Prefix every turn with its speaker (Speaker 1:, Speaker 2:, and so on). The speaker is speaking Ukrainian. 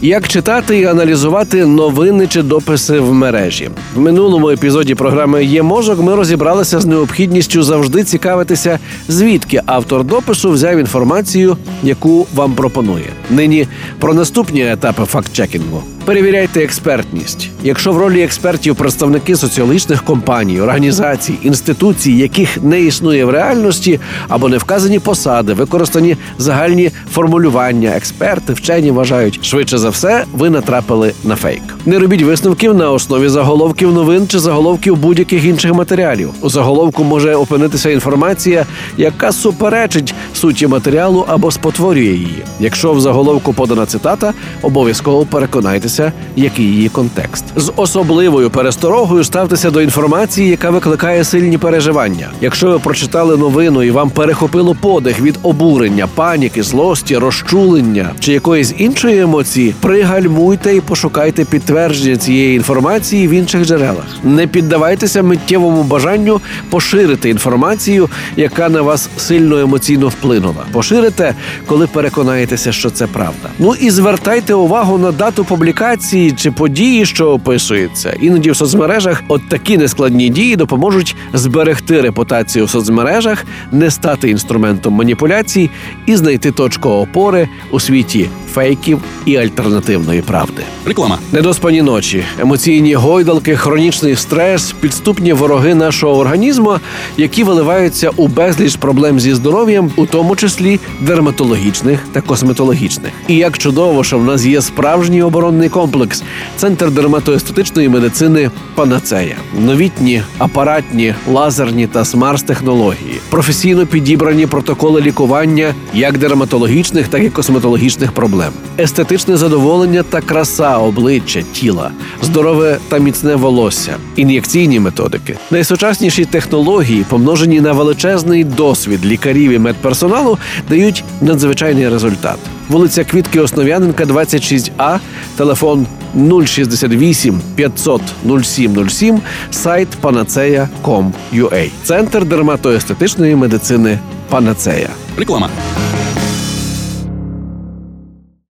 Speaker 1: Як читати і аналізувати новини чи дописи в мережі в минулому епізоді програми Є мозок. Ми розібралися з необхідністю завжди цікавитися, звідки автор допису взяв інформацію, яку вам пропонує. Нині про наступні етапи факт-чекінгу. Перевіряйте експертність. Якщо в ролі експертів представники соціологічних компаній, організацій, інституцій, яких не існує в реальності, або не вказані посади, використані загальні формулювання, експерти, вчені вважають, швидше за все, ви натрапили на фейк. Не робіть висновків на основі заголовків новин чи заголовків будь-яких інших матеріалів. У заголовку може опинитися інформація, яка суперечить суті матеріалу або спотворює її. Якщо в заголовку подана цитата, обов'язково переконайтеся, який її контекст. З особливою пересторогою ставтеся до інформації, яка викликає сильні переживання. Якщо ви прочитали новину і вам перехопило подих від обурення, паніки, злості, розчулення чи якоїсь іншої емоції, пригальмуйте і пошукайте підтвердження цієї інформації в інших джерелах. Не піддавайтеся миттєвому бажанню поширити інформацію, яка на вас сильно емоційно вплинула. Поширите, коли переконаєтеся, що це правда. Ну і звертайте увагу на дату публікації чи події, що описується. Іноді в соцмережах от такі нескладні дії допоможуть зберегти репутацію в соцмережах, не стати інструментом маніпуляцій і знайти точку опори у світі фейків і альтернативної правди.
Speaker 2: Реклама.
Speaker 1: Недоспані ночі, емоційні гойдалки, хронічний стрес, підступні вороги нашого організму, які виливаються у безліч проблем зі здоров'ям, у тому числі дерматологічних та косметологічних. І як чудово, що в нас є справжній оборонний комплекс, центр дерматоестетичної медицини Панацея, новітні апаратні, лазерні та смарс-технології, професійно підібрані протоколи лікування як дерматологічних, так і косметологічних проблем, естетичне задоволення та краса обличчя, тіла, здорове та міцне волосся, ін'єкційні методики, найсучасніші технології, помножені на величезний досвід лікарів і медперсоналу, дають надзвичайний результат. Вулиця Квітки Основ'яненка, 26А, телефон 068 500 0707, сайт panacea.com.ua. Центр дерматоестетичної медицини Панацея.
Speaker 2: Реклама.